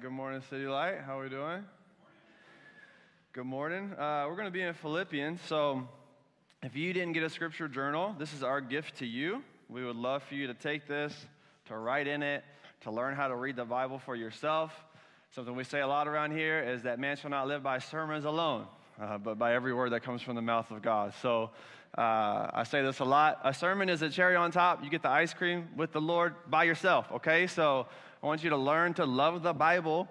Good morning, City Light. How are we doing? Good morning. Uh, we're going to be in Philippians. So, if you didn't get a scripture journal, this is our gift to you. We would love for you to take this, to write in it, to learn how to read the Bible for yourself. Something we say a lot around here is that man shall not live by sermons alone, uh, but by every word that comes from the mouth of God. So, uh, I say this a lot. A sermon is a cherry on top. You get the ice cream with the Lord by yourself, okay? So, I want you to learn to love the Bible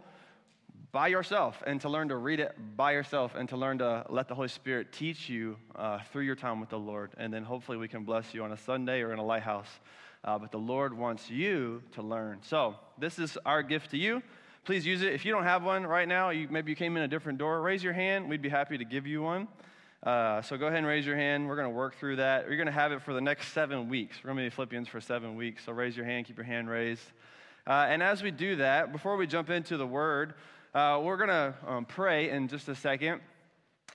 by yourself and to learn to read it by yourself and to learn to let the Holy Spirit teach you uh, through your time with the Lord. And then hopefully we can bless you on a Sunday or in a lighthouse. Uh, but the Lord wants you to learn. So this is our gift to you. Please use it. If you don't have one right now, you, maybe you came in a different door, raise your hand. We'd be happy to give you one. Uh, so go ahead and raise your hand. We're going to work through that. You're going to have it for the next seven weeks. We're going to be Philippians for seven weeks. So raise your hand, keep your hand raised. Uh, and as we do that, before we jump into the word, uh, we're going to um, pray in just a second.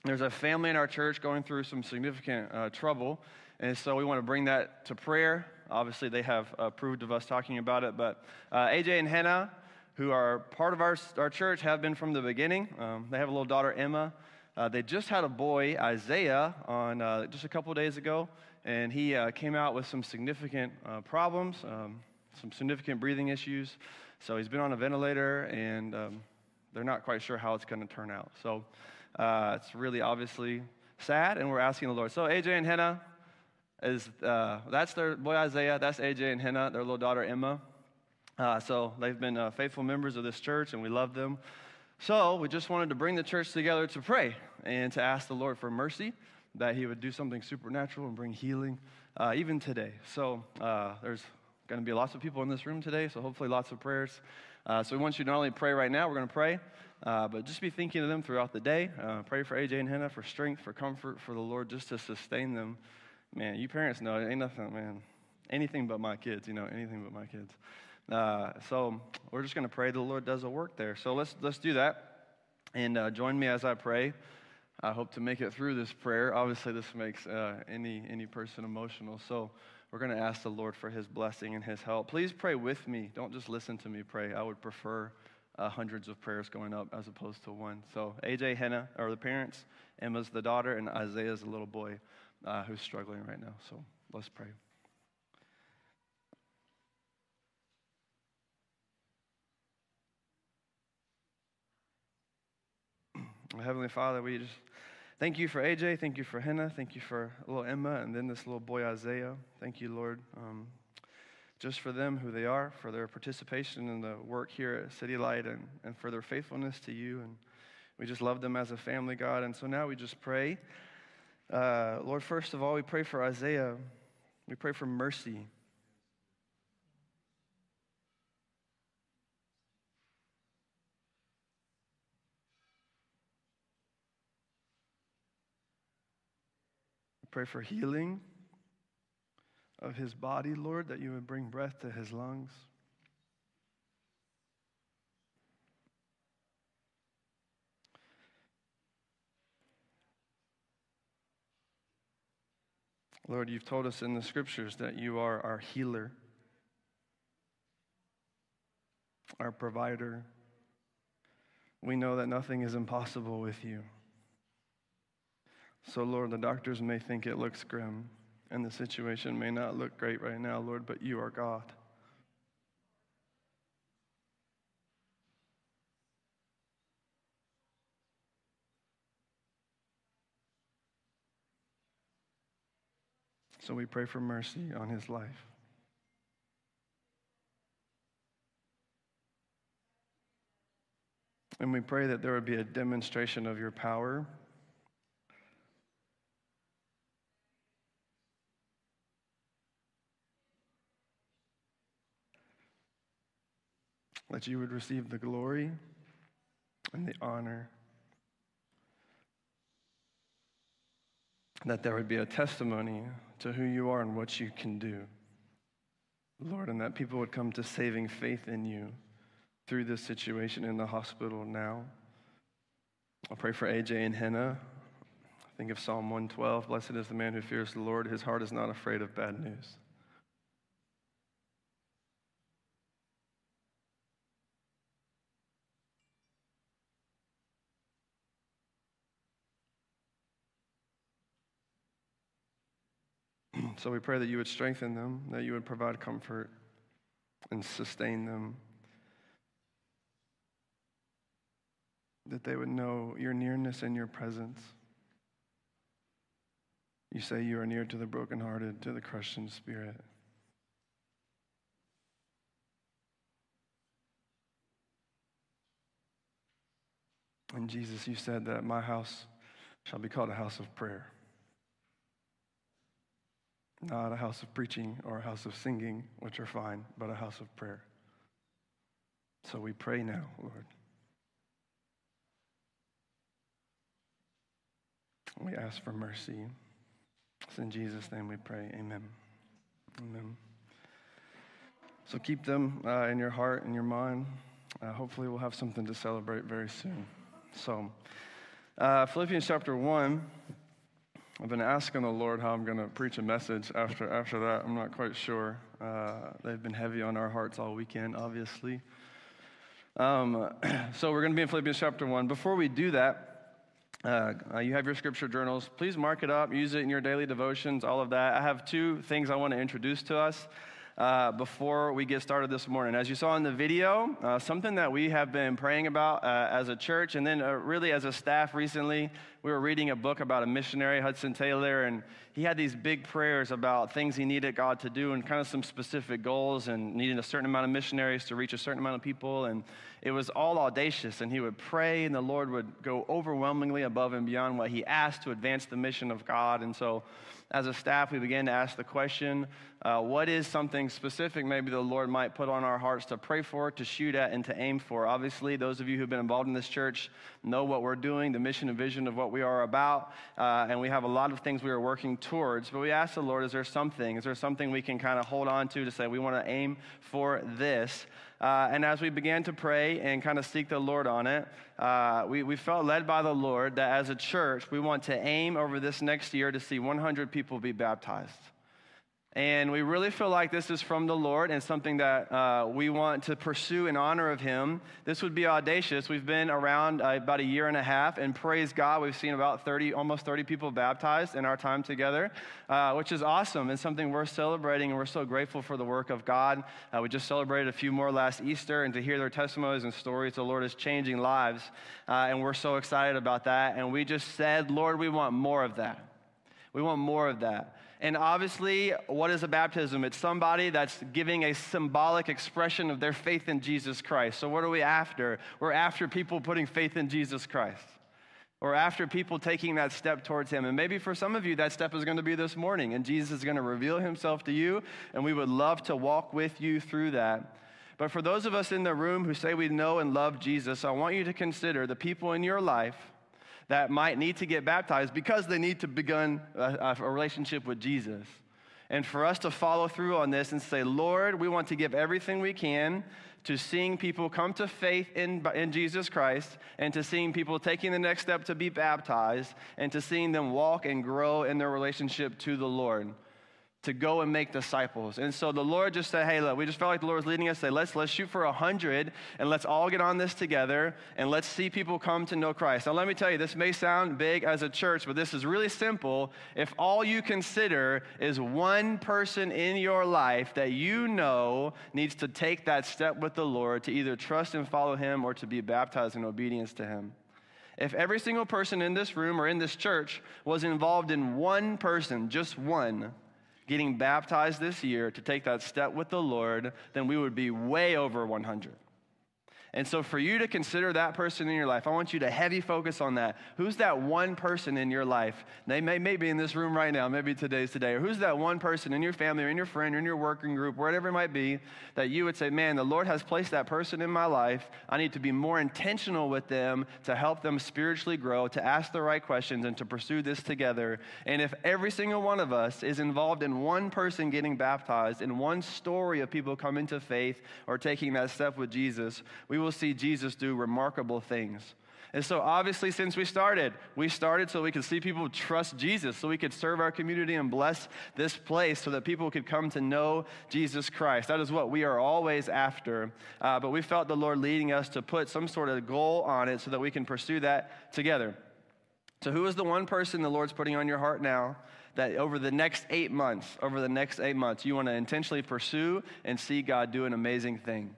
There's a family in our church going through some significant uh, trouble, and so we want to bring that to prayer. Obviously, they have approved of us talking about it, but uh, AJ and Hannah, who are part of our, our church, have been from the beginning. Um, they have a little daughter, Emma. Uh, they just had a boy, Isaiah, on uh, just a couple days ago, and he came out with some significant problems. Um, some significant breathing issues. So he's been on a ventilator, and um, they're not quite sure how it's going to turn out. So uh, it's really obviously sad, and we're asking the Lord. So AJ and Hannah is uh, that's their boy Isaiah. That's AJ and Hannah, their little daughter Emma. Uh, so they've been uh, faithful members of this church, and we love them. So we just wanted to bring the church together to pray and to ask the Lord for mercy, that He would do something supernatural and bring healing, uh, even today. So uh, there's going to be lots of people in this room today, so hopefully lots of prayers. Uh, so we want you to not only pray right now, we're going to pray, uh, but just be thinking of them throughout the day. Uh, pray for AJ and Hannah for strength, for comfort, for the Lord just to sustain them. Man, you parents know it ain't nothing, man. Anything but my kids, you know, anything but my kids. Uh, so we're just going to pray the Lord does a work there. So let's let's do that, and uh, join me as I pray. I hope to make it through this prayer. Obviously, this makes uh, any any person emotional. So we're going to ask the Lord for his blessing and his help. Please pray with me. Don't just listen to me pray. I would prefer uh, hundreds of prayers going up as opposed to one. So, AJ, Hannah are the parents, Emma's the daughter, and Isaiah's the little boy uh, who's struggling right now. So, let's pray. Heavenly Father, we just Thank you for AJ. Thank you for Hannah. Thank you for little Emma and then this little boy Isaiah. Thank you, Lord, um, just for them, who they are, for their participation in the work here at City Light and, and for their faithfulness to you. And we just love them as a family, God. And so now we just pray. Uh, Lord, first of all, we pray for Isaiah. We pray for mercy. Pray for healing of his body, Lord, that you would bring breath to his lungs. Lord, you've told us in the scriptures that you are our healer, our provider. We know that nothing is impossible with you. So, Lord, the doctors may think it looks grim, and the situation may not look great right now, Lord, but you are God. So we pray for mercy on his life. And we pray that there would be a demonstration of your power that you would receive the glory and the honor. That there would be a testimony to who you are and what you can do. Lord, and that people would come to saving faith in you through this situation in the hospital now. I pray for AJ and Hannah. Think of Psalm 112. Blessed is the man who fears the Lord. His heart is not afraid of bad news. So we pray that you would strengthen them, that you would provide comfort and sustain them, that they would know your nearness and your presence. You say you are near to the brokenhearted, to the crushed in spirit. And Jesus, you said that my house shall be called a house of prayer. Not a house of preaching or a house of singing, which are fine, but a house of prayer. So we pray now, Lord. We ask for mercy. It's in Jesus' name we pray. Amen. Amen. So keep them uh, in your heart and your mind. Uh, hopefully, we'll have something to celebrate very soon. So, uh, Philippians chapter 1. I've been asking the Lord how I'm going to preach a message after, after that. I'm not quite sure. Uh, they've been heavy on our hearts all weekend, obviously. Um, so, we're going to be in Philippians chapter 1. Before we do that, uh, uh, you have your scripture journals. Please mark it up, use it in your daily devotions, all of that. I have two things I want to introduce to us uh, before we get started this morning. As you saw in the video, uh, something that we have been praying about uh, as a church and then uh, really as a staff recently we were reading a book about a missionary, Hudson Taylor, and he had these big prayers about things he needed God to do and kind of some specific goals and needing a certain amount of missionaries to reach a certain amount of people. And it was all audacious. And he would pray, and the Lord would go overwhelmingly above and beyond what he asked to advance the mission of God. And so as a staff, we began to ask the question uh, what is something specific maybe the Lord might put on our hearts to pray for, to shoot at, and to aim for? Obviously, those of you who've been involved in this church know what we're doing, the mission and vision of what we are about, uh, and we have a lot of things we are working towards. But we ask the Lord, is there something? Is there something we can kind of hold on to to say we want to aim for this? Uh, and as we began to pray and kind of seek the Lord on it, uh, we, we felt led by the Lord that as a church, we want to aim over this next year to see 100 people be baptized. And we really feel like this is from the Lord and something that uh, we want to pursue in honor of Him. This would be audacious. We've been around uh, about a year and a half, and praise God, we've seen about 30, almost 30 people baptized in our time together, uh, which is awesome and something we're celebrating, and we're so grateful for the work of God. Uh, we just celebrated a few more last Easter, and to hear their testimonies and stories, the Lord is changing lives, uh, and we're so excited about that. And we just said, Lord, we want more of that. We want more of that. And obviously, what is a baptism? It's somebody that's giving a symbolic expression of their faith in Jesus Christ. So, what are we after? We're after people putting faith in Jesus Christ. We're after people taking that step towards Him. And maybe for some of you, that step is going to be this morning, and Jesus is going to reveal Himself to you, and we would love to walk with you through that. But for those of us in the room who say we know and love Jesus, I want you to consider the people in your life that might need to get baptized because they need to begin a, a, relationship with Jesus. And for us to follow through on this and say, Lord, we want to give everything we can to seeing people come to faith in, in Jesus Christ and to seeing people taking the next step to be baptized and to seeing them walk and grow in their relationship to the Lord to go and make disciples. And so the Lord just said, hey, look, we just felt like the Lord was leading us, say, let's, let's shoot for a 100 and let's all get on this together and let's see people come to know Christ. Now, let me tell you, this may sound big as a church, but this is really simple. If all you consider is one person in your life that you know needs to take that step with the Lord to either trust and follow Him or to be baptized in obedience to Him. If every single person in this room or in this church was involved in one person, just one, getting baptized this year to take that step with the Lord, then we would be way over 100. And so, for you to consider that person in your life, I want you to heavy focus on that. Who's that one person in your life? They may, may be in this room right now, maybe today's today. Or who's that one person in your family or in your friend or in your working group, whatever it might be, that you would say, man, the Lord has placed that person in my life. I need to be more intentional with them to help them spiritually grow, to ask the right questions, and to pursue this together. And if every single one of us is involved in one person getting baptized, in one story of people coming to faith or taking that step with Jesus, we will will see Jesus do remarkable things. And so, obviously, since we started, we started so we could see people trust Jesus, so we could serve our community and bless this place so that people could come to know Jesus Christ. That is what we are always after. Uh, but we felt the Lord leading us to put some sort of goal on it so that we can pursue that together. So, who is the one person the Lord's putting on your heart now that over the next eight months, over the next eight months, you want to intentionally pursue and see God do an amazing thing?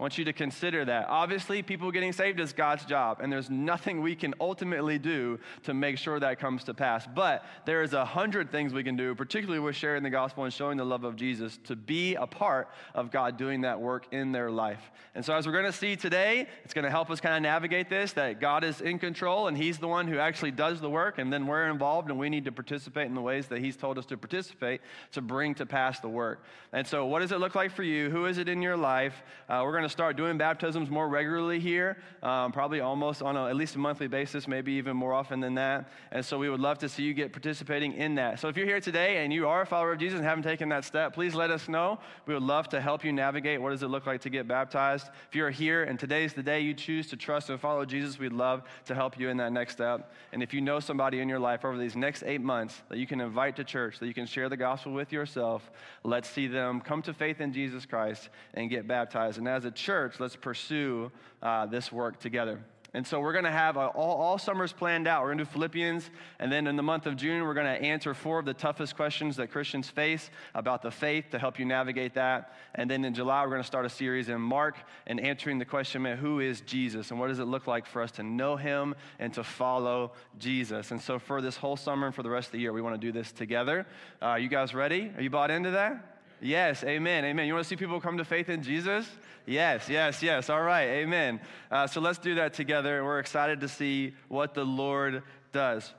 I want you to consider that. Obviously, people getting saved is God's job, and there's nothing we can ultimately do to make sure that comes to pass. But there is a hundred things we can do, particularly with sharing the gospel and showing the love of Jesus, to be a part of God doing that work in their life. And so, as we're going to see today, it's going to help us kind of navigate this that God is in control, and He's the one who actually does the work, and then we're involved, and we need to participate in the ways that He's told us to participate to bring to pass the work. And so, what does it look like for you? Who is it in your life? Uh, we're going to start doing baptisms more regularly here, um, probably almost on a, at least a monthly basis, maybe even more often than that. And so we would love to see you get participating in that. So if you're here today and you are a follower of Jesus and haven't taken that step, please let us know. We would love to help you navigate what does it look like to get baptized. If you're here and today's the day you choose to trust and follow Jesus, we'd love to help you in that next step. And if you know somebody in your life over these next eight months that you can invite to church, that you can share the gospel with yourself, let's see them come to faith in Jesus Christ and get baptized. And as a church, let's pursue uh, this work together. And so we're going to have all, all summers planned out. We're going to do Philippians, and then in the month of June, we're going to answer four of the toughest questions that Christians face about the faith to help you navigate that. And then in July, we're going to start a series in Mark and answering the question, man, who is Jesus, and what does it look like for us to know him and to follow Jesus? And so for this whole summer and for the rest of the year, we want to do this together. Uh, are you guys ready? Are you bought into that? Yes, amen, amen. You want to see people come to faith in Jesus? Yes, yes, yes. All right, amen. Uh, so let's do that together. We're excited to see what the Lord does.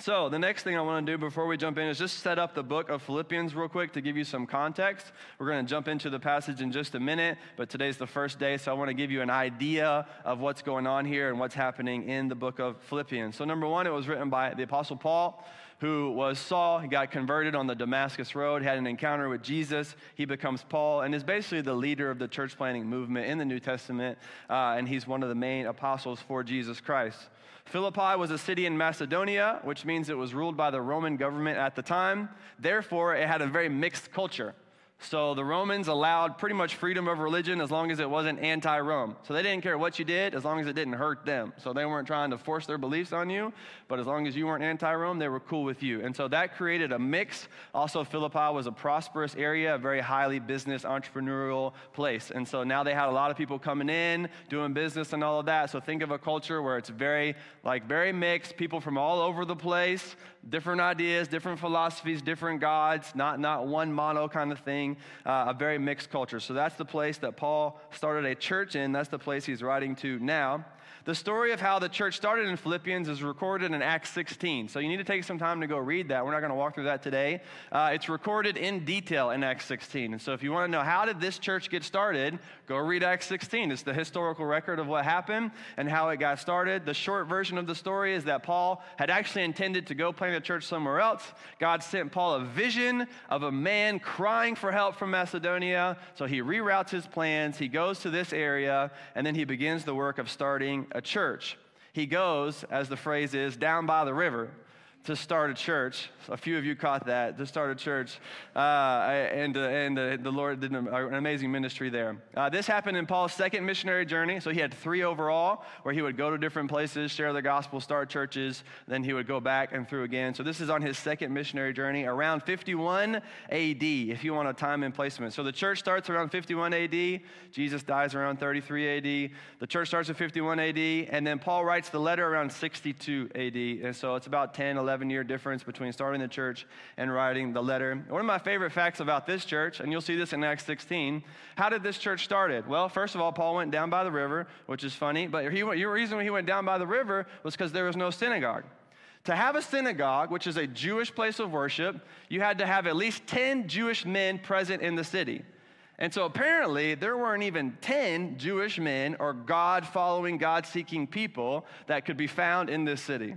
So, the next thing I want to do before we jump in is just set up the book of Philippians real quick to give you some context. We're going to jump into the passage in just a minute, but today's the first day, so I want to give you an idea of what's going on here and what's happening in the book of Philippians. So, number one, it was written by the Apostle Paul who was Saul. He got converted on the Damascus Road, had an encounter with Jesus. He becomes Paul and is basically the leader of the church planting movement in the New Testament, uh, and he's one of the main apostles for Jesus Christ. Philippi was a city in Macedonia, which means it was ruled by the Roman government at the time. Therefore, it had a very mixed culture. So the Romans allowed pretty much freedom of religion as long as it wasn't anti Rome. So they didn't care what you did as long as it didn't hurt them. So they weren't trying to force their beliefs on you, but as long as you weren't anti Rome, they were cool with you. And so that created a mix. Also, Philippi was a prosperous area, a very highly business entrepreneurial place. And so now they had a lot of people coming in, doing business and all of that. So think of a culture where it's very, like, very mixed, people from all over the place, different ideas, different philosophies, different gods, not, not one mono kind of thing, uh, a very mixed culture. So that's the place that Paul started a church in. That's the place he's writing to now. The story of how the church started in Philippians is recorded in Acts 16. So you need to take some time to go read that. We're not going to walk through that today. Uh, it's recorded in detail in Acts 16. And so if you want to know how did this church get started, go read Acts 16. It's the historical record of what happened and how it got started. The short version of the story is that Paul had actually intended to go plant a church somewhere else. God sent Paul a vision of a man crying for help from Macedonia. So he reroutes his plans. He goes to this area and then he begins the work of starting a church. He goes, as the phrase is, down by the river to start a church. A few of you caught that, to start a church. Uh, and uh, and uh, the Lord did an, an amazing ministry there. Uh, this happened in Paul's second missionary journey. So he had three overall, where he would go to different places, share the gospel, start churches, then he would go back and through again. So this is on his second missionary journey around 51 AD, if you want a time and placement. So the church starts around 51 AD. Jesus dies around 33 AD. The church starts at 51 AD. And then Paul writes the letter around 62 AD. And so it's about 10, 11 11 year difference between starting the church and writing the letter. One of my favorite facts about this church, and you'll see this in Acts 16, how did this church started? Well, first of all, Paul went down by the river, which is funny, but he, the reason he went down by the river was because there was no synagogue. To have a synagogue, which is a Jewish place of worship, you had to have at least 10 Jewish men present in the city. And so apparently, there weren't even 10 Jewish men or God following, God seeking people that could be found in this city.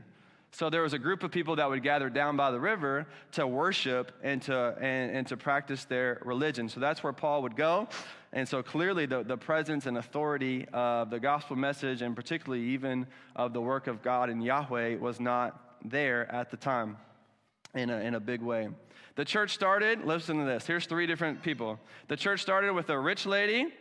So there was a group of people that would gather down by the river to worship and to, and, and to practice their religion. So that's where Paul would go. And so clearly, the, the presence and authority of the gospel message, and particularly even of the work of God in Yahweh, was not there at the time in a, in a big way. The church started, listen to this. Here's three different people. The church started with a rich lady,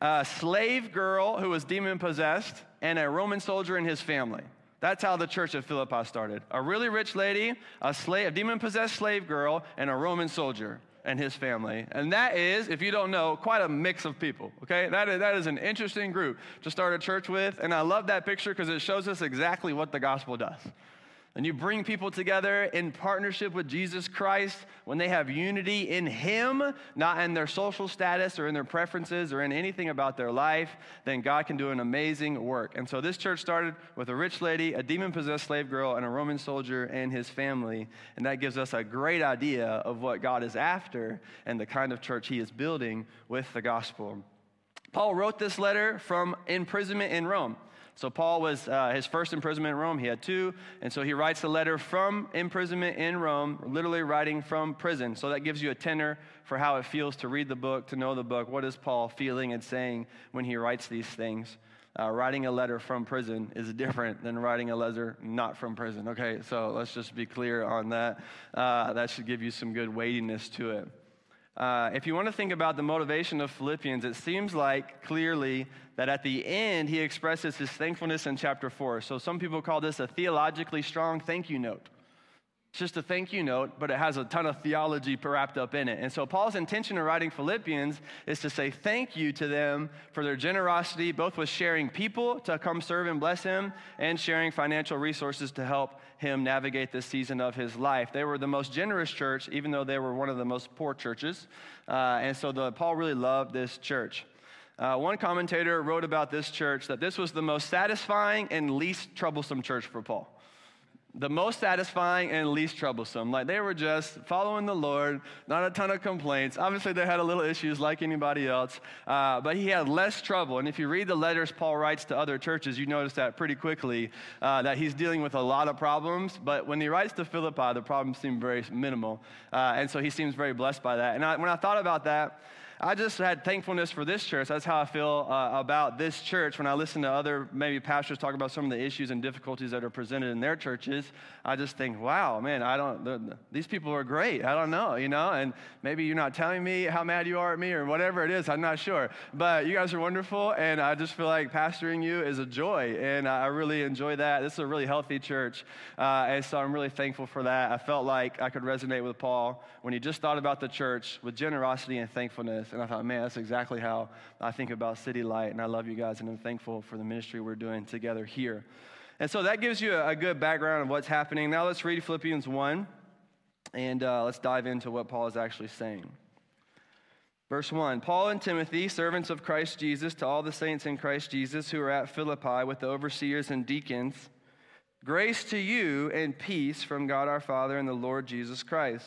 a slave girl who was demon possessed, and a Roman soldier and his family. That's how the church at Philippi started. A really rich lady, a slave, a demon-possessed slave girl, and a Roman soldier and his family. And that is, if you don't know, quite a mix of people, okay? That is, that is an interesting group to start a church with. And I love that picture because it shows us exactly what the gospel does and you bring people together in partnership with Jesus Christ when they have unity in Him, not in their social status or in their preferences or in anything about their life, then God can do an amazing work. And so this church started with a rich lady, a demon possessed slave girl, and a Roman soldier and his family. And that gives us a great idea of what God is after and the kind of church He is building with the gospel. Paul wrote this letter from imprisonment in Rome. So, Paul was uh, his first imprisonment in Rome. He had two. And so he writes a letter from imprisonment in Rome, literally writing from prison. So, that gives you a tenor for how it feels to read the book, to know the book. What is Paul feeling and saying when he writes these things? Uh, writing a letter from prison is different than writing a letter not from prison. Okay, so let's just be clear on that. Uh, that should give you some good weightiness to it. Uh, if you want to think about the motivation of Philippians, it seems like clearly that at the end he expresses his thankfulness in chapter 4. So some people call this a theologically strong thank you note. It's just a thank you note, but it has a ton of theology wrapped up in it. And so Paul's intention in writing Philippians is to say thank you to them for their generosity, both with sharing people to come serve and bless him, and sharing financial resources to help him navigate this season of his life. They were the most generous church, even though they were one of the most poor churches. Uh, and so the, Paul really loved this church. Uh, one commentator wrote about this church that this was the most satisfying and least troublesome church for Paul the most satisfying and least troublesome. Like they were just following the Lord, not a ton of complaints. Obviously, they had a little issues like anybody else, uh, but he had less trouble. And if you read the letters Paul writes to other churches, you notice that pretty quickly uh, that he's dealing with a lot of problems. But when he writes to Philippi, the problems seem very minimal. Uh, and so he seems very blessed by that. And I, when I thought about that, I just had thankfulness for this church. That's how I feel uh, about this church. When I listen to other maybe pastors talk about some of the issues and difficulties that are presented in their churches, I just think, wow, man, I don't. These people are great. I don't know, you know. And maybe you're not telling me how mad you are at me or whatever it is. I'm not sure. But you guys are wonderful, and I just feel like pastoring you is a joy, and I really enjoy that. This is a really healthy church, uh, and so I'm really thankful for that. I felt like I could resonate with Paul when he just thought about the church with generosity and thankfulness this. And I thought, man, that's exactly how I think about City Light. And I love you guys, and I'm thankful for the ministry we're doing together here. And so that gives you a, good background of what's happening. Now let's read Philippians 1, and uh, let's dive into what Paul is actually saying. Verse 1 Paul and Timothy, servants of Christ Jesus, to all the saints in Christ Jesus who are at Philippi with the overseers and deacons, grace to you and peace from God our Father and the Lord Jesus Christ.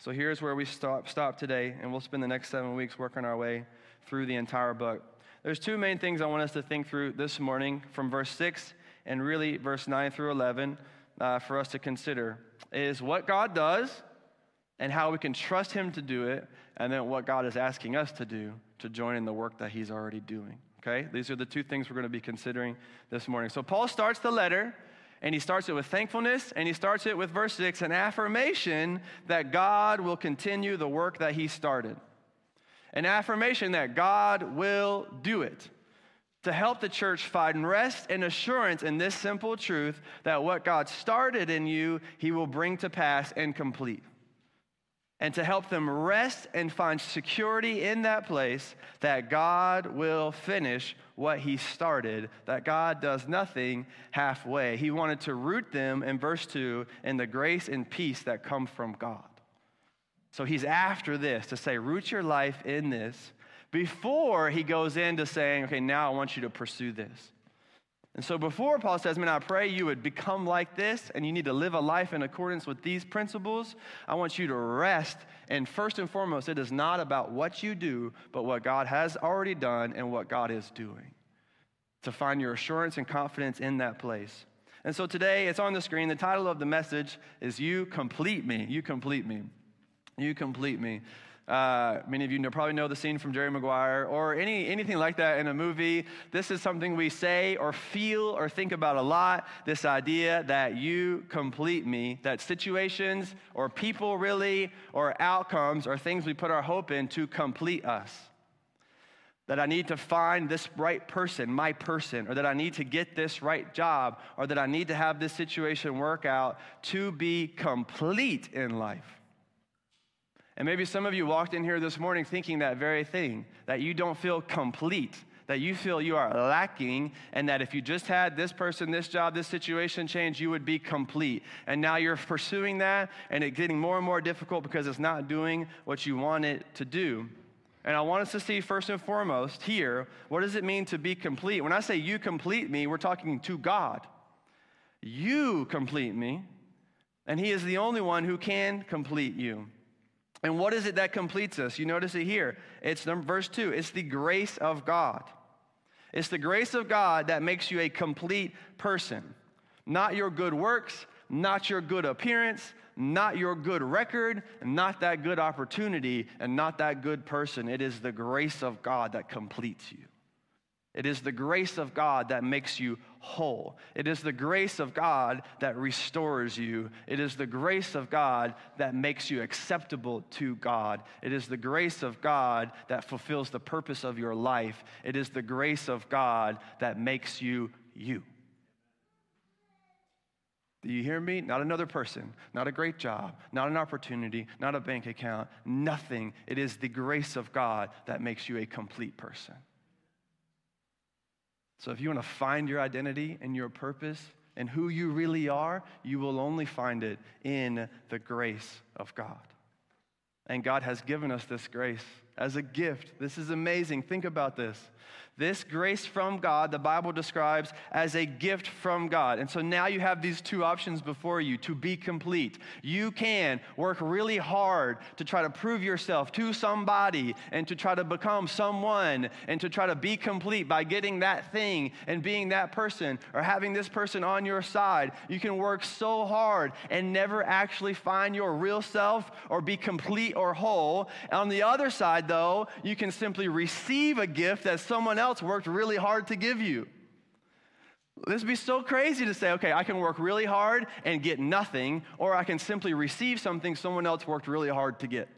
So here's where we stop, stop today, and we'll spend the next seven weeks working our way through the entire book. There's two main things I want us to think through this morning from verse 6 and really verse 9 through 11 uh, for us to consider is what God does and how we can trust Him to do it, and then what God is asking us to do to join in the work that He's already doing. Okay? These are the two things we're going to be considering this morning. So Paul starts the letter and he starts it with thankfulness, and he starts it with verse 6 an affirmation that God will continue the work that he started. An affirmation that God will do it. To help the church find rest and assurance in this simple truth that what God started in you, he will bring to pass and complete and to help them rest and find security in that place that God will finish what He started, that God does nothing halfway. He wanted to root them in verse 2 in the grace and peace that come from God. So he's after this to say, root your life in this before he goes into saying, okay, now I want you to pursue this. And so before Paul says, man, I pray you would become like this and you need to live a life in accordance with these principles, I want you to rest. And first and foremost, it is not about what you do, but what God has already done and what God is doing. To find your assurance and confidence in that place. And so today, it's on the screen. The title of the message is You Complete Me. You Complete Me. You Complete Me. Uh, many of you know, probably know the scene from Jerry Maguire or any, anything like that in a movie. This is something we say or feel or think about a lot this idea that you complete me, that situations or people really or outcomes or things we put our hope in to complete us. That I need to find this right person, my person, or that I need to get this right job, or that I need to have this situation work out to be complete in life. And maybe some of you walked in here this morning thinking that very thing that you don't feel complete, that you feel you are lacking, and that if you just had this person, this job, this situation change, you would be complete. And now you're pursuing that, and it's getting more and more difficult because it's not doing what you want it to do. And I want us to see first and foremost here what does it mean to be complete? When I say you complete me, we're talking to God. You complete me, and He is the only one who can complete you. And what is it that completes us? You notice it here. It's number, verse 2. It's the grace of God. It's the grace of God that makes you a complete person. Not your good works, not your good appearance, not your good record, not that good opportunity, and not that good person. It is the grace of God that completes you. It is the grace of God that makes you whole. It is the grace of God that restores you. It is the grace of God that makes you acceptable to God. It is the grace of God that fulfills the purpose of your life. It is the grace of God that makes you you. Do you hear me? Not another person, not a great job, not an opportunity, not a bank account, nothing. It is the grace of God that makes you a complete person. So if you want to find your identity and your purpose and who you really are, you will only find it in the grace of God. And God has given us this grace as a gift. This is amazing. Think about this. This grace from God, the Bible describes as a gift from God. And so now you have these two options before you to be complete. You can work really hard to try to prove yourself to somebody and to try to become someone and to try to be complete by getting that thing and being that person or having this person on your side. You can work so hard and never actually find your real self or be complete or whole. On the other side, though, you can simply receive a gift that someone else else worked really hard to give you. This would be so crazy to say, okay, I can work really hard and get nothing, or I can simply receive something someone else worked really hard to get.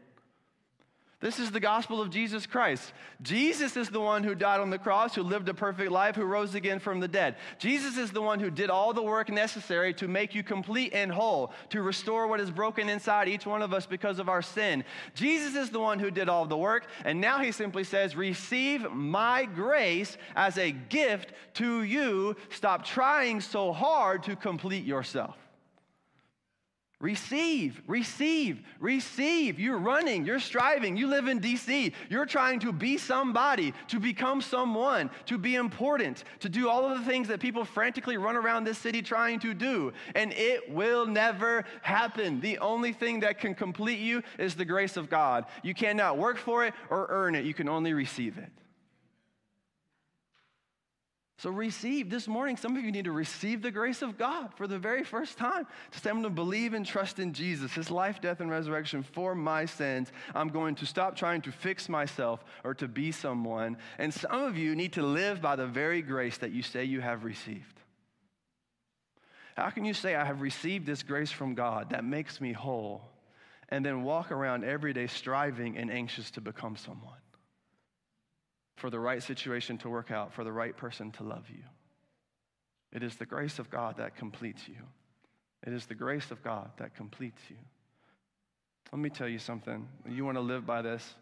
This is the gospel of Jesus Christ. Jesus is the one who died on the cross, who lived a perfect life, who rose again from the dead. Jesus is the one who did all the work necessary to make you complete and whole, to restore what is broken inside each one of us because of our sin. Jesus is the one who did all the work, and now he simply says, Receive my grace as a gift to you. Stop trying so hard to complete yourself. Receive, receive, receive. You're running, you're striving, you live in DC. You're trying to be somebody, to become someone, to be important, to do all of the things that people frantically run around this city trying to do. And it will never happen. The only thing that can complete you is the grace of God. You cannot work for it or earn it, you can only receive it. So receive this morning. Some of you need to receive the grace of God for the very first time. Just I'm going to believe and trust in Jesus, his life, death, and resurrection for my sins. I'm going to stop trying to fix myself or to be someone. And some of you need to live by the very grace that you say you have received. How can you say, I have received this grace from God that makes me whole, and then walk around every day striving and anxious to become someone? For the right situation to work out, for the right person to love you. It is the grace of God that completes you. It is the grace of God that completes you. Let me tell you something. You want to live by this?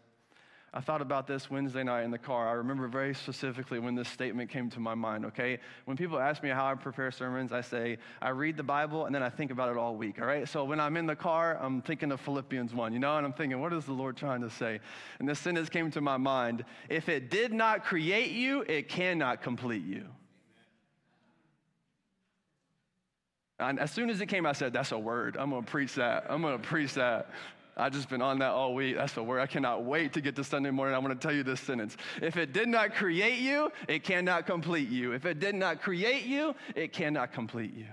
I thought about this Wednesday night in the car. I remember very specifically when this statement came to my mind, okay? When people ask me how I prepare sermons, I say, I read the Bible and then I think about it all week, all right? So when I'm in the car, I'm thinking of Philippians 1, you know, and I'm thinking, what is the Lord trying to say? And this sentence came to my mind if it did not create you, it cannot complete you. And as soon as it came, I said, That's a word. I'm going to preach that. I'm going to preach that. I've just been on that all week. That's the word. I cannot wait to get to Sunday morning. I want to tell you this sentence. If it did not create you, it cannot complete you. If it did not create you, it cannot complete you.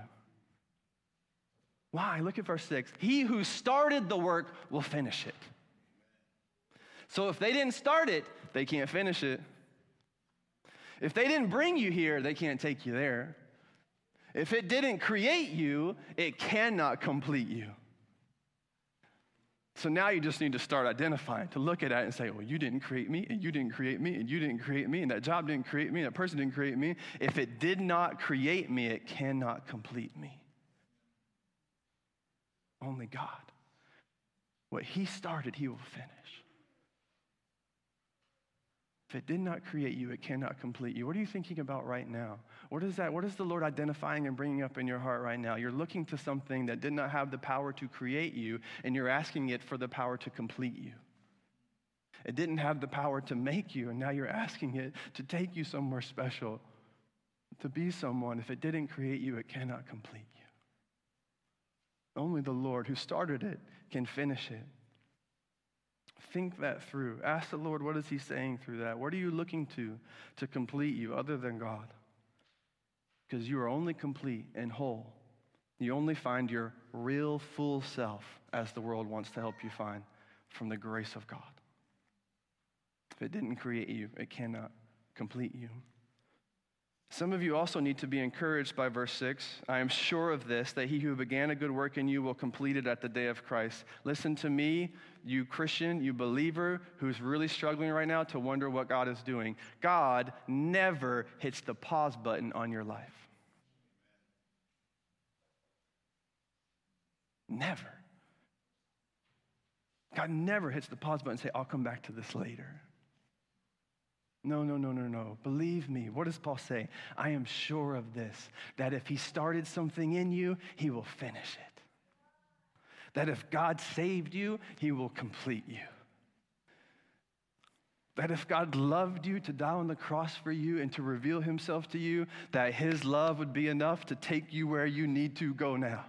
Why? Look at verse 6. He who started the work will finish it. So if they didn't start it, they can't finish it. If they didn't bring you here, they can't take you there. If it didn't create you, it cannot complete you. So now you just need to start identifying, to look at it and say, well, you didn't create me, and you didn't create me, and you didn't create me, and that job didn't create me, and that person didn't create me. If it did not create me, it cannot complete me. Only God. What He started, He will finish. If it did not create you, it cannot complete you. What are you thinking about right now? What is that? What is the Lord identifying and bringing up in your heart right now? You're looking to something that did not have the power to create you, and you're asking it for the power to complete you. It didn't have the power to make you, and now you're asking it to take you somewhere special, to be someone. If it didn't create you, it cannot complete you. Only the Lord who started it can finish it. Think that through. Ask the Lord, what is He saying through that? What are you looking to to complete you other than God? Because you are only complete and whole. You only find your real, full self as the world wants to help you find from the grace of God. If it didn't create you, it cannot complete you. Some of you also need to be encouraged by verse 6. I am sure of this, that he who began a good work in you will complete it at the day of Christ. Listen to me, you Christian, you believer who's really struggling right now to wonder what God is doing. God never hits the pause button on your life. Never. God never hits the pause button and say, I'll come back to this later. No, no, no, no, no. Believe me. What does Paul say? I am sure of this, that if he started something in you, he will finish it. That if God saved you, he will complete you. That if God loved you to die on the cross for you and to reveal himself to you, that his love would be enough to take you where you need to go now.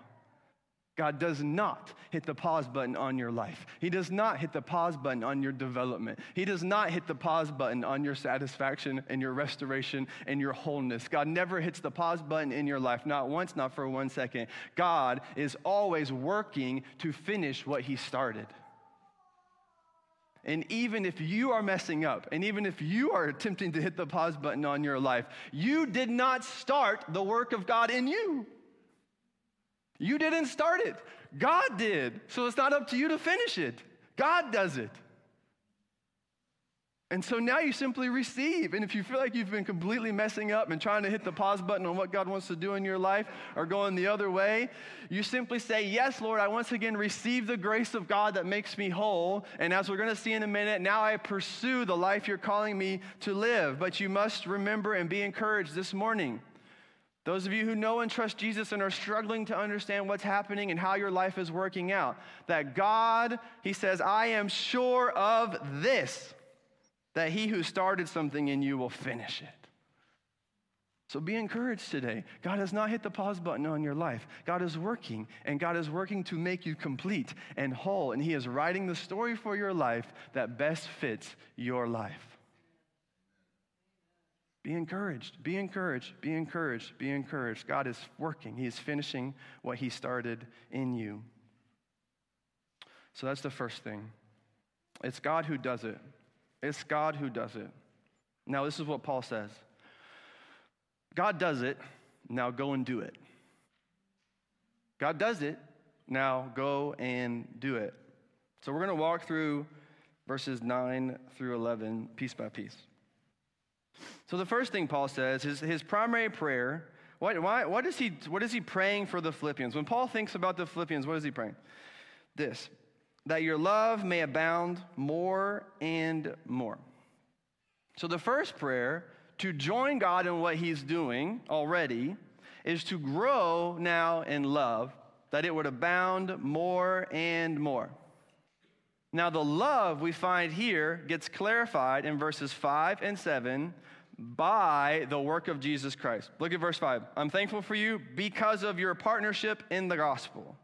God does not hit the pause button on your life. He does not hit the pause button on your development. He does not hit the pause button on your satisfaction and your restoration and your wholeness. God never hits the pause button in your life, not once, not for one second. God is always working to finish what He started. And even if you are messing up, and even if you are attempting to hit the pause button on your life, you did not start the work of God in you. You didn't start it, God did. So it's not up to you to finish it, God does it. And so now you simply receive. And if you feel like you've been completely messing up and trying to hit the pause button on what God wants to do in your life or going the other way, you simply say, Yes, Lord, I once again receive the grace of God that makes me whole. And as we're going to see in a minute, now I pursue the life you're calling me to live. But you must remember and be encouraged this morning those of you who know and trust Jesus and are struggling to understand what's happening and how your life is working out, that God, He says, I am sure of this, that He who started something in you will finish it. So be encouraged today. God has not hit the pause button on your life. God is working, and God is working to make you complete and whole, and He is writing the story for your life that best fits your life. Be encouraged, be encouraged, be encouraged, be encouraged. God is working, He is finishing what He started in you. So that's the first thing. It's God who does it. It's God who does it. Now, this is what Paul says God does it, now go and do it. God does it, now go and do it. So we're going to walk through verses 9 through 11 piece by piece. So the first thing Paul says is his primary prayer. What, why, what, is he, what is he praying for the Philippians? When Paul thinks about the Philippians, what is he praying? This that your love may abound more and more. So, the first prayer to join God in what He's doing already is to grow now in love, that it would abound more and more. Now, the love we find here gets clarified in verses 5 and 7 by the work of Jesus Christ. Look at verse 5. I'm thankful for you because of your partnership in the gospel.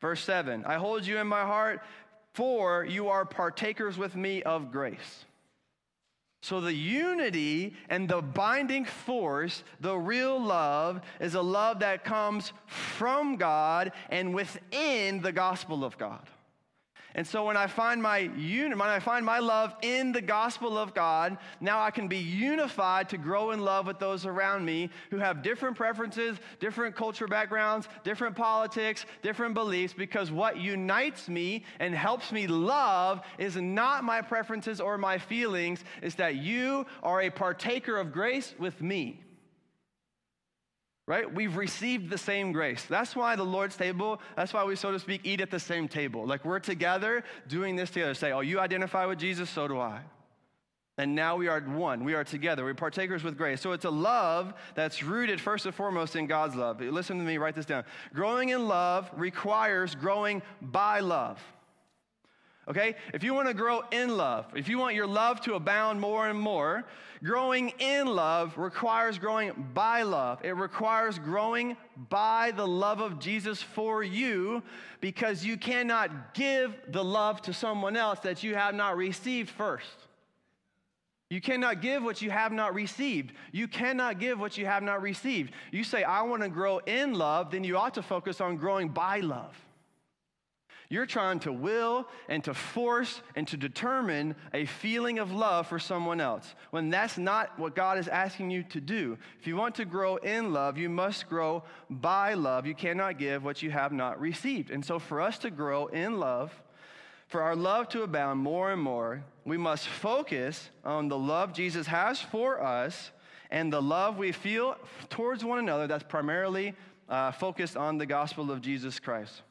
Verse 7 I hold you in my heart, for you are partakers with me of grace. So, the unity and the binding force, the real love, is a love that comes from God and within the gospel of God. And so when I find my uni- when I find my love in the gospel of God, now I can be unified to grow in love with those around me who have different preferences, different culture backgrounds, different politics, different beliefs because what unites me and helps me love is not my preferences or my feelings, is that you are a partaker of grace with me right? We've received the same grace. That's why the Lord's table, that's why we, so to speak, eat at the same table. Like we're together doing this together. Say, oh, you identify with Jesus, so do I. And now we are one. We are together. We're partakers with grace. So it's a love that's rooted first and foremost in God's love. Listen to me, write this down. Growing in love requires growing by love okay? If you want to grow in love, if you want your love to abound more and more, growing in love requires growing by love. It requires growing by the love of Jesus for you because you cannot give the love to someone else that you have not received first. You cannot give what you have not received. You cannot give what you have not received. You say, I want to grow in love, then you ought to focus on growing by love. You're trying to will and to force and to determine a feeling of love for someone else when that's not what God is asking you to do. If you want to grow in love, you must grow by love. You cannot give what you have not received. And so, for us to grow in love, for our love to abound more and more, we must focus on the love Jesus has for us and the love we feel towards one another that's primarily uh, focused on the gospel of Jesus Christ.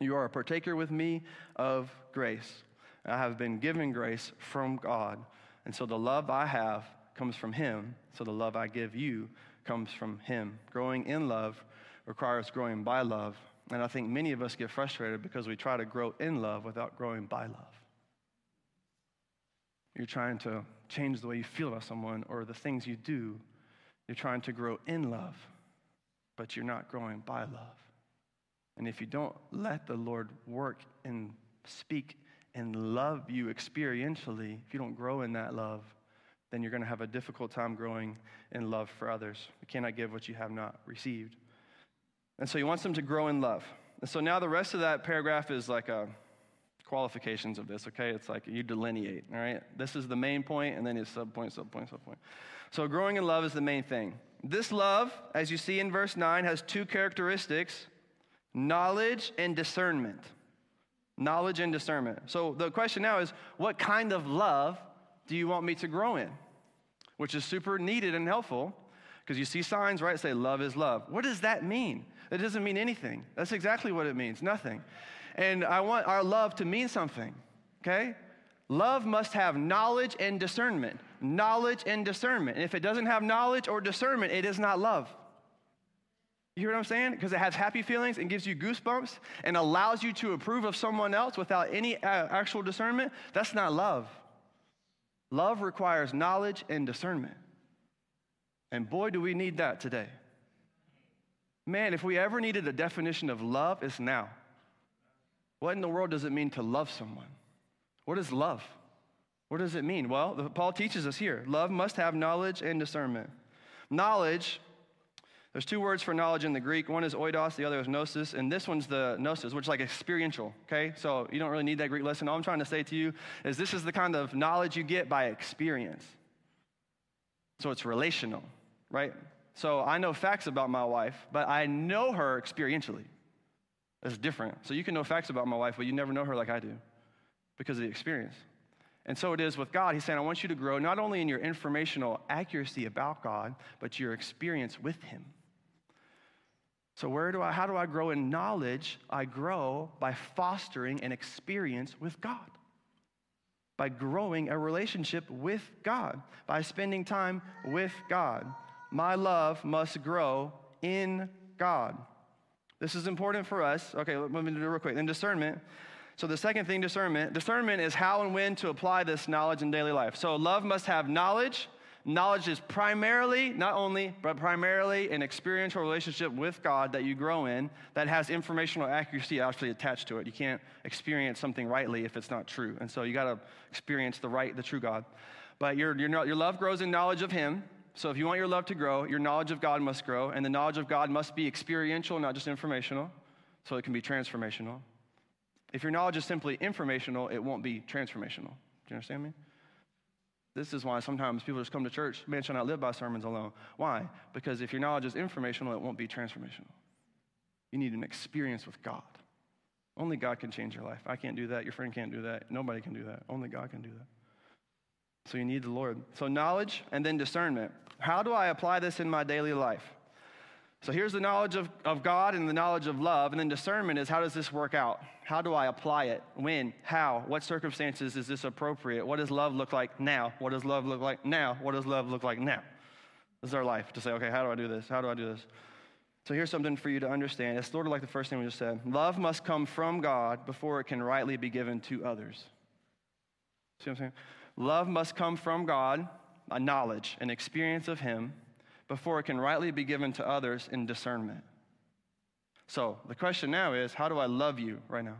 You are a partaker with me of grace. I have been given grace from God. And so the love I have comes from Him. So the love I give you comes from Him. Growing in love requires growing by love. And I think many of us get frustrated because we try to grow in love without growing by love. You're trying to change the way you feel about someone or the things you do. You're trying to grow in love, but you're not growing by love. And if you don't let the Lord work and speak and love you experientially, if you don't grow in that love, then you're going to have a difficult time growing in love for others. You cannot give what you have not received. And so he wants them to grow in love. And so now the rest of that paragraph is like a qualifications of this, okay? It's like you delineate, all right? This is the main point, and then it's subpoint, subpoint, subpoint. So growing in love is the main thing. This love, as you see in verse 9, has two characteristics knowledge and discernment. Knowledge and discernment. So the question now is what kind of love do you want me to grow in? Which is super needed and helpful because you see signs, right? Say love is love. What does that mean? It doesn't mean anything. That's exactly what it means nothing. And I want our love to mean something, okay? Love must have knowledge and discernment. Knowledge and discernment. And if it doesn't have knowledge or discernment, it is not love. You hear what I'm saying? Because it has happy feelings and gives you goosebumps and allows you to approve of someone else without any uh, actual discernment. That's not love. Love requires knowledge and discernment. And boy, do we need that today. Man, if we ever needed a definition of love, it's now. What in the world does it mean to love someone? What is love? What does it mean? Well, Paul teaches us here love must have knowledge and discernment. Knowledge there's two words for knowledge in the Greek. One is oidos, the other is gnosis, and this one's the gnosis, which is like experiential, okay? So you don't really need that Greek lesson. All I'm trying to say to you is this is the kind of knowledge you get by experience. So it's relational, right? So I know facts about my wife, but I know her experientially. It's different. So you can know facts about my wife, but you never know her like I do because of the experience. And so it is with God. He's saying, I want you to grow not only in your informational accuracy about God, but your experience with Him. So, where do I, how do I grow in knowledge? I grow by fostering an experience with God, by growing a relationship with God, by spending time with God. My love must grow in God. This is important for us. Okay, let me do it real quick. Then discernment. So, the second thing, discernment. Discernment is how and when to apply this knowledge in daily life. So, love must have knowledge Knowledge is primarily, not only, but primarily an experiential relationship with God that you grow in that has informational accuracy actually attached to it. You can't experience something rightly if it's not true. And so you got to experience the right, the true God. But your, your, your love grows in knowledge of Him. So if you want your love to grow, your knowledge of God must grow. And the knowledge of God must be experiential, not just informational. So it can be transformational. If your knowledge is simply informational, it won't be transformational. Do you understand me? This is why sometimes people just come to church, man shall not live by sermons alone. Why? Because if your knowledge is informational, it won't be transformational. You need an experience with God. Only God can change your life. I can't do that. Your friend can't do that. Nobody can do that. Only God can do that. So you need the Lord. So knowledge and then discernment. How do I apply this in my daily life? So here's the knowledge of, of God and the knowledge of love. And then discernment is how does this work out? How do I apply it? When? How? What circumstances is this appropriate? What does love look like now? What does love look like now? What does love look like now? This is our life to say, okay, how do I do this? How do I do this? So here's something for you to understand. It's sort of like the first thing we just said. Love must come from God before it can rightly be given to others. See what I'm saying? Love must come from God, a knowledge, an experience of Him before it can rightly be given to others in discernment. So the question now is how do I love you right now?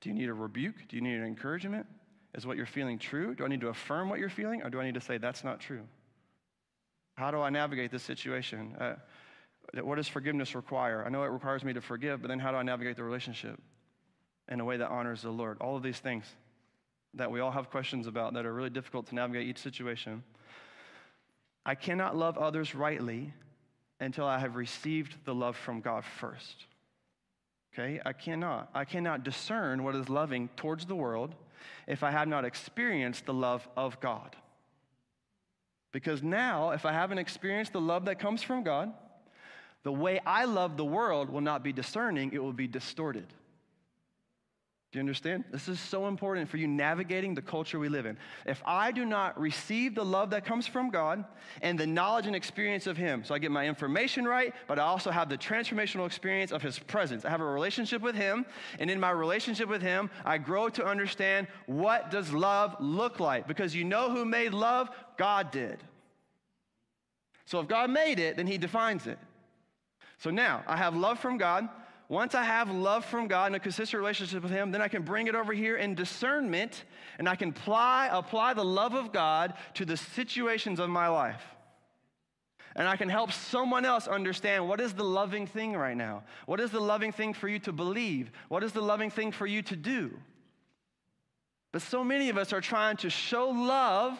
Do you need a rebuke? Do you need an encouragement? Is what you're feeling true? Do I need to affirm what you're feeling, or do I need to say that's not true? How do I navigate this situation? Uh, what does forgiveness require? I know it requires me to forgive, but then how do I navigate the relationship in a way that honors the Lord? All of these things that we all have questions about that are really difficult to navigate each situation. I cannot love others rightly until I have received the love from God first. Okay? I cannot. I cannot discern what is loving towards the world if I have not experienced the love of God. Because now, if I haven't experienced the love that comes from God, the way I love the world will not be discerning, it will be distorted. Do you understand? This is so important for you navigating the culture we live in. If I do not receive the love that comes from God and the knowledge and experience of Him, so I get my information right, but I also have the transformational experience of His presence. I have a relationship with Him, and in my relationship with Him, I grow to understand what does love look like. Because you know who made love? God did. So if God made it, then He defines it. So now I have love from God. Once I have love from God and a consistent relationship with Him, then I can bring it over here in discernment and I can apply, apply the love of God to the situations of my life. And I can help someone else understand what is the loving thing right now? What is the loving thing for you to believe? What is the loving thing for you to do? But so many of us are trying to show love,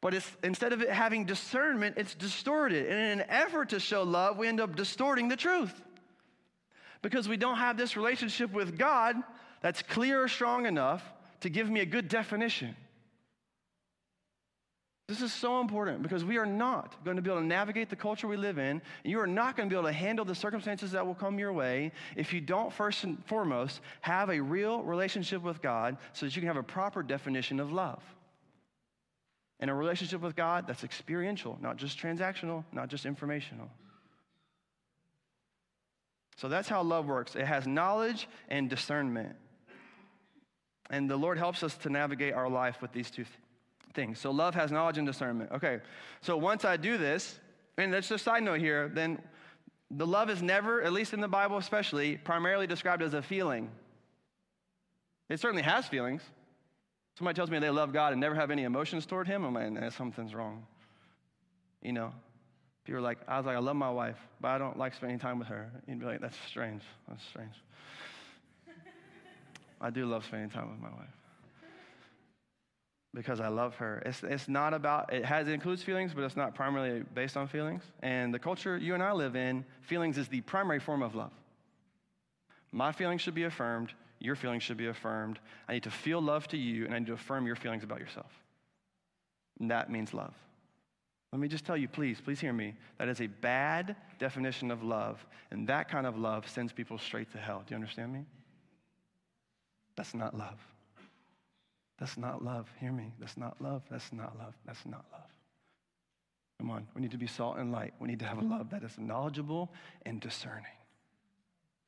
but it's, instead of it having discernment, it's distorted. And in an effort to show love, we end up distorting the truth because we don't have this relationship with God that's clear or strong enough to give me a good definition. This is so important because we are not going to be able to navigate the culture we live in, and you are not going to be able to handle the circumstances that will come your way if you don't, first and foremost, have a real relationship with God so that you can have a proper definition of love. And a relationship with God that's experiential, not just transactional, not just informational. So that's how love works it has knowledge and discernment. And the Lord helps us to navigate our life with these two th- things. So love has knowledge and discernment. Okay, so once I do this, and that's just a side note here, then the love is never, at least in the Bible especially, primarily described as a feeling. It certainly has feelings. Somebody tells me they love God and never have any emotions toward Him, I'm like, something's wrong. You know, People are like, I was like, I love my wife, but I don't like spending time with her. You'd be like, that's strange. That's strange. I do love spending time with my wife because I love her. It's, it's not about, it has, it includes feelings, but it's not primarily based on feelings. And the culture you and I live in, feelings is the primary form of love. My feelings should be affirmed. Your feelings should be affirmed. I need to feel love to you, and I need to affirm your feelings about yourself. And that means love. Let me just tell you, please, please hear me. That is a bad definition of love. And that kind of love sends people straight to hell. Do you understand me? That's not love. That's not love. Hear me. That's not love. That's not love. That's not love. Come on. We need to be salt and light. We need to have a love that is knowledgeable and discerning.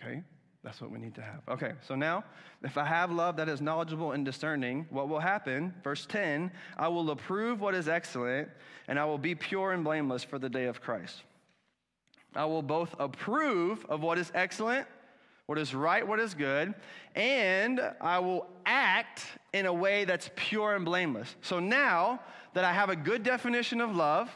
Okay? That's what we need to have. Okay, so now, if I have love that is knowledgeable and discerning, what will happen? Verse 10 I will approve what is excellent, and I will be pure and blameless for the day of Christ. I will both approve of what is excellent, what is right, what is good, and I will act in a way that's pure and blameless. So now that I have a good definition of love,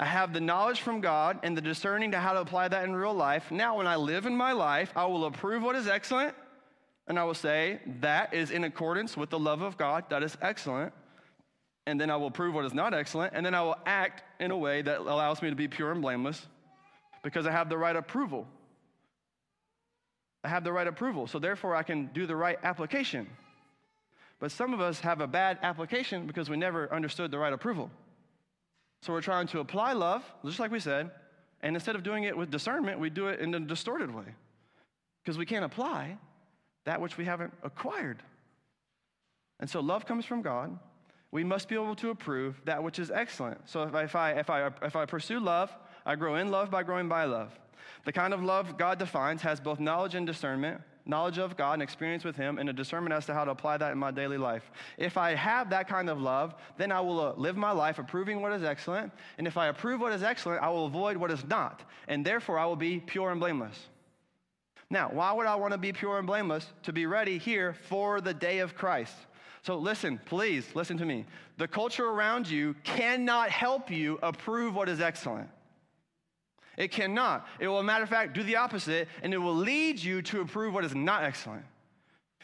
I have the knowledge from God and the discerning to how to apply that in real life. Now, when I live in my life, I will approve what is excellent, and I will say that is in accordance with the love of God, that is excellent. And then I will prove what is not excellent, and then I will act in a way that allows me to be pure and blameless because I have the right approval. I have the right approval, so therefore I can do the right application. But some of us have a bad application because we never understood the right approval. So we're trying to apply love, just like we said, and instead of doing it with discernment, we do it in a distorted way. Because we can't apply that which we haven't acquired. And so love comes from God. We must be able to approve that which is excellent. So if I, if I, if I, if I pursue love, I grow in love by growing by love. The kind of love God defines has both knowledge and discernment knowledge of God and experience with Him, and a discernment as to how to apply that in my daily life. If I have that kind of love, then I will uh, live my life approving what is excellent. And if I approve what is excellent, I will avoid what is not. And therefore, I will be pure and blameless. Now, why would I want to be pure and blameless? To be ready here for the day of Christ. So listen, please listen to me. The culture around you cannot help you approve what is excellent. It cannot. It will, matter of fact, do the opposite, and it will lead you to approve what is not excellent.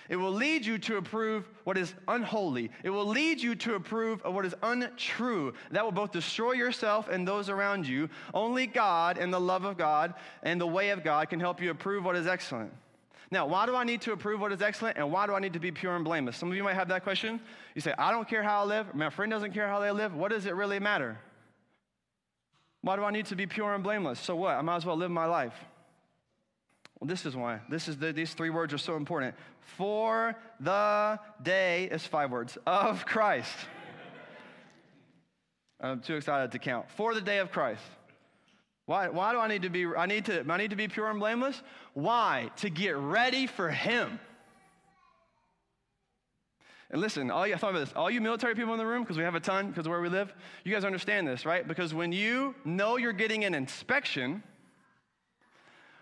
It will lead you to approve what is unholy. It will lead you to approve of what is untrue. That will both destroy yourself and those around you. Only God and the love of God and the way of God can help you approve what is excellent. Now, why do I need to approve what is excellent and why do I need to be pure and blameless? Some of you might have that question. You say, I don't care how I live, my friend doesn't care how they live. What does it really matter? Why do I need to be pure and blameless? So what? I might as well live my life. Well, this is why. This is the, these three words are so important. For the day is five words of Christ. I'm too excited to count. For the day of Christ. Why, why do I need to be I need to I need to be pure and blameless? Why? To get ready for him. And listen, all you, I thought about this. All you military people in the room, because we have a ton, because of where we live, you guys understand this, right? Because when you know you're getting an inspection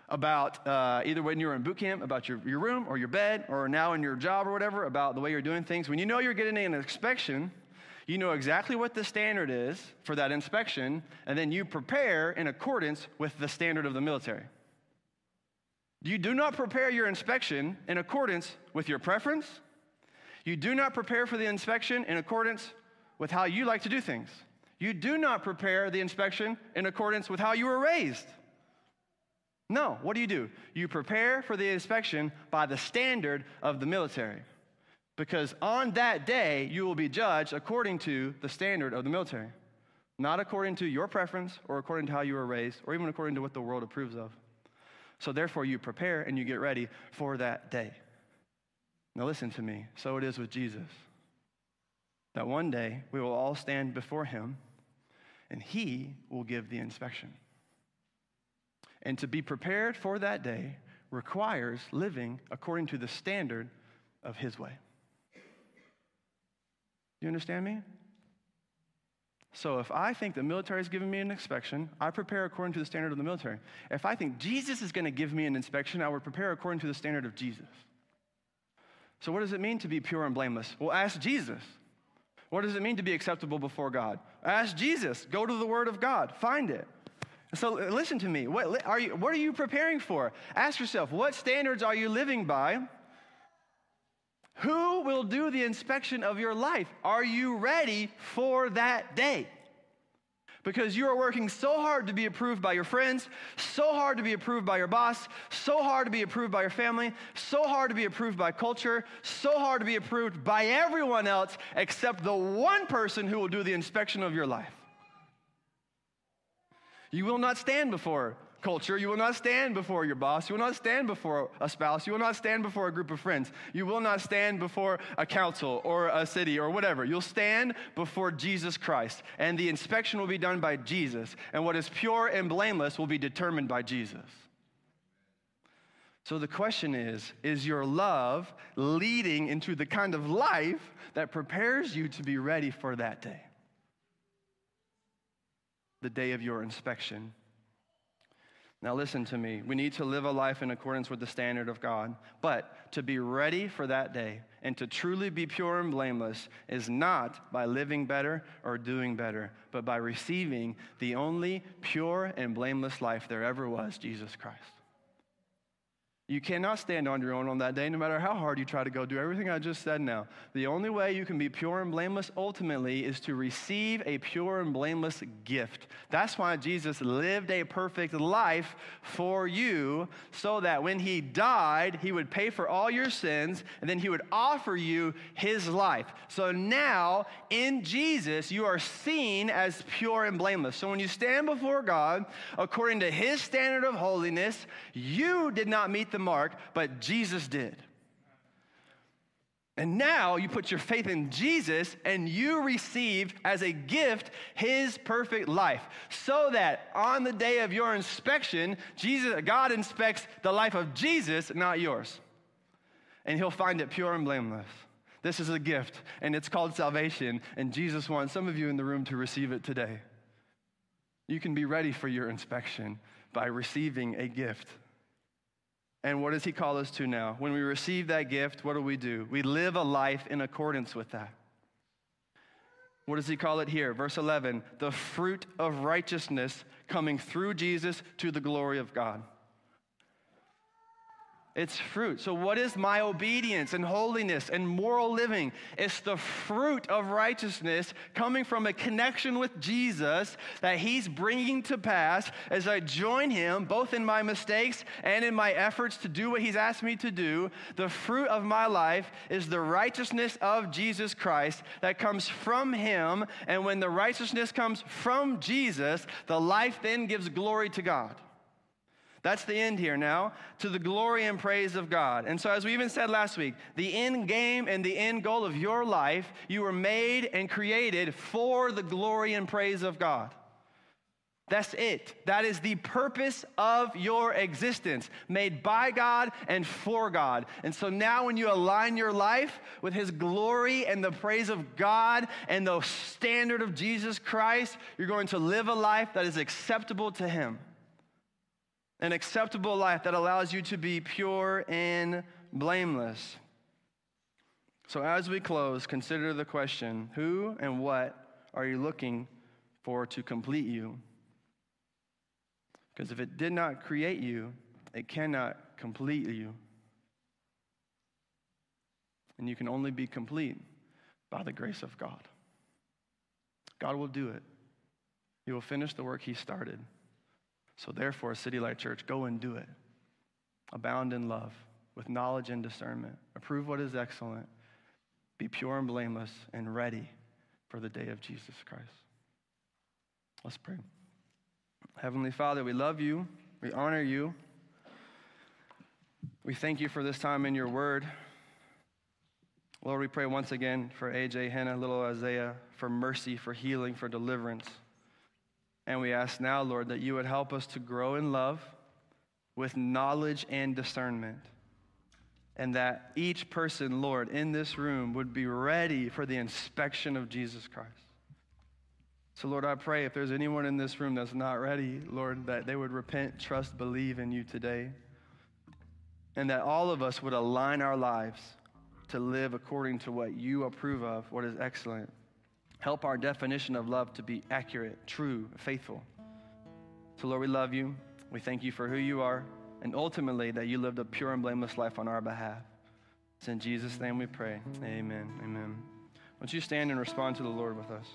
about uh, either when you were in boot camp, about your, your room or your bed, or now in your job or whatever, about the way you're doing things, when you know you're getting an inspection, you know exactly what the standard is for that inspection, and then you prepare in accordance with the standard of the military. You do not prepare your inspection in accordance with your preference you do not prepare for the inspection in accordance with how you like to do things. You do not prepare the inspection in accordance with how you were raised. No, what do you do? You prepare for the inspection by the standard of the military. Because on that day, you will be judged according to the standard of the military, not according to your preference or according to how you were raised or even according to what the world approves of. So, therefore, you prepare and you get ready for that day. Now, listen to me. So it is with Jesus. That one day we will all stand before him and he will give the inspection. And to be prepared for that day requires living according to the standard of his way. Do you understand me? So if I think the military is giving me an inspection, I prepare according to the standard of the military. If I think Jesus is going to give me an inspection, I would prepare according to the standard of Jesus. So, what does it mean to be pure and blameless? Well, ask Jesus. What does it mean to be acceptable before God? Ask Jesus. Go to the Word of God. Find it. So, uh, listen to me. What are you, what are you preparing for? Ask yourself, what standards are you living by? Who will do the inspection of your life? Are you ready for that day? Because you are working so hard to be approved by your friends, so hard to be approved by your boss, so hard to be approved by your family, so hard to be approved by culture, so hard to be approved by everyone else except the one person who will do the inspection of your life. You will not stand before culture. You will not stand before your boss. You will not stand before a spouse. You will not stand before a group of friends. You will not stand before a council or a city or whatever. You'll stand before Jesus Christ, and the inspection will be done by Jesus, and what is pure and blameless will be determined by Jesus. So the question is Is your love leading into the kind of life that prepares you to be ready for that day? The day of your inspection. Now, listen to me. We need to live a life in accordance with the standard of God. But to be ready for that day and to truly be pure and blameless is not by living better or doing better, but by receiving the only pure and blameless life there ever was Jesus Christ. You cannot stand on your own on that day, no matter how hard you try to go do everything I just said now. The only way you can be pure and blameless ultimately is to receive a pure and blameless gift. That's why Jesus lived a perfect life for you, so that when he died, he would pay for all your sins, and then he would offer you his life. So now, in Jesus, you are seen as pure and blameless. So when you stand before God, according to his standard of holiness, you did not meet the mark, but Jesus did. And now you put your faith in Jesus and you receive as a gift his perfect life. So that on the day of your inspection, Jesus, God inspects the life of Jesus, not yours. And he'll find it pure and blameless. This is a gift, and it's called salvation. And Jesus wants some of you in the room to receive it today. You can be ready for your inspection by receiving a gift. And what does he call us to now? When we receive that gift, what do we do? We live a life in accordance with that. What does he call it here? Verse 11 the fruit of righteousness coming through Jesus to the glory of God. It's fruit. So, what is my obedience and holiness and moral living? It's the fruit of righteousness coming from a connection with Jesus that He's bringing to pass as I join Him both in my mistakes and in my efforts to do what He's asked me to do. The fruit of my life is the righteousness of Jesus Christ that comes from Him. And when the righteousness comes from Jesus, the life then gives glory to God. That's the end here now, to the glory and praise of God. And so, as we even said last week, the end game and the end goal of your life, you were made and created for the glory and praise of God. That's it. That is the purpose of your existence, made by God and for God. And so now, when you align your life with His glory and the praise of God and the standard of Jesus Christ, you're going to live a life that is acceptable to Him an acceptable life that allows you to be pure and blameless. So, as we close, consider the question who and what are you looking for to complete you? Because if it did not create you, it cannot complete you. And you can only be complete by the grace of God. God will do it, He will finish the work He started. So, therefore, City Light Church, go and do it. Abound in love with knowledge and discernment. Approve what is excellent. Be pure and blameless and ready for the day of Jesus Christ. Let's pray. Heavenly Father, we love you. We honor you. We thank you for this time in your word. Lord, we pray once again for AJ, Hannah, little Isaiah, for mercy, for healing, for deliverance. And we ask now, Lord, that you would help us to grow in love with knowledge and discernment. And that each person, Lord, in this room would be ready for the inspection of Jesus Christ. So, Lord, I pray if there's anyone in this room that's not ready, Lord, that they would repent, trust, believe in you today. And that all of us would align our lives to live according to what you approve of, what is excellent. Help our definition of love to be accurate, true, faithful. So, Lord, we love you. We thank you for who you are, and ultimately that you lived a pure and blameless life on our behalf. It's in Jesus' name we pray. Amen. Amen. Won't you stand and respond to the Lord with us?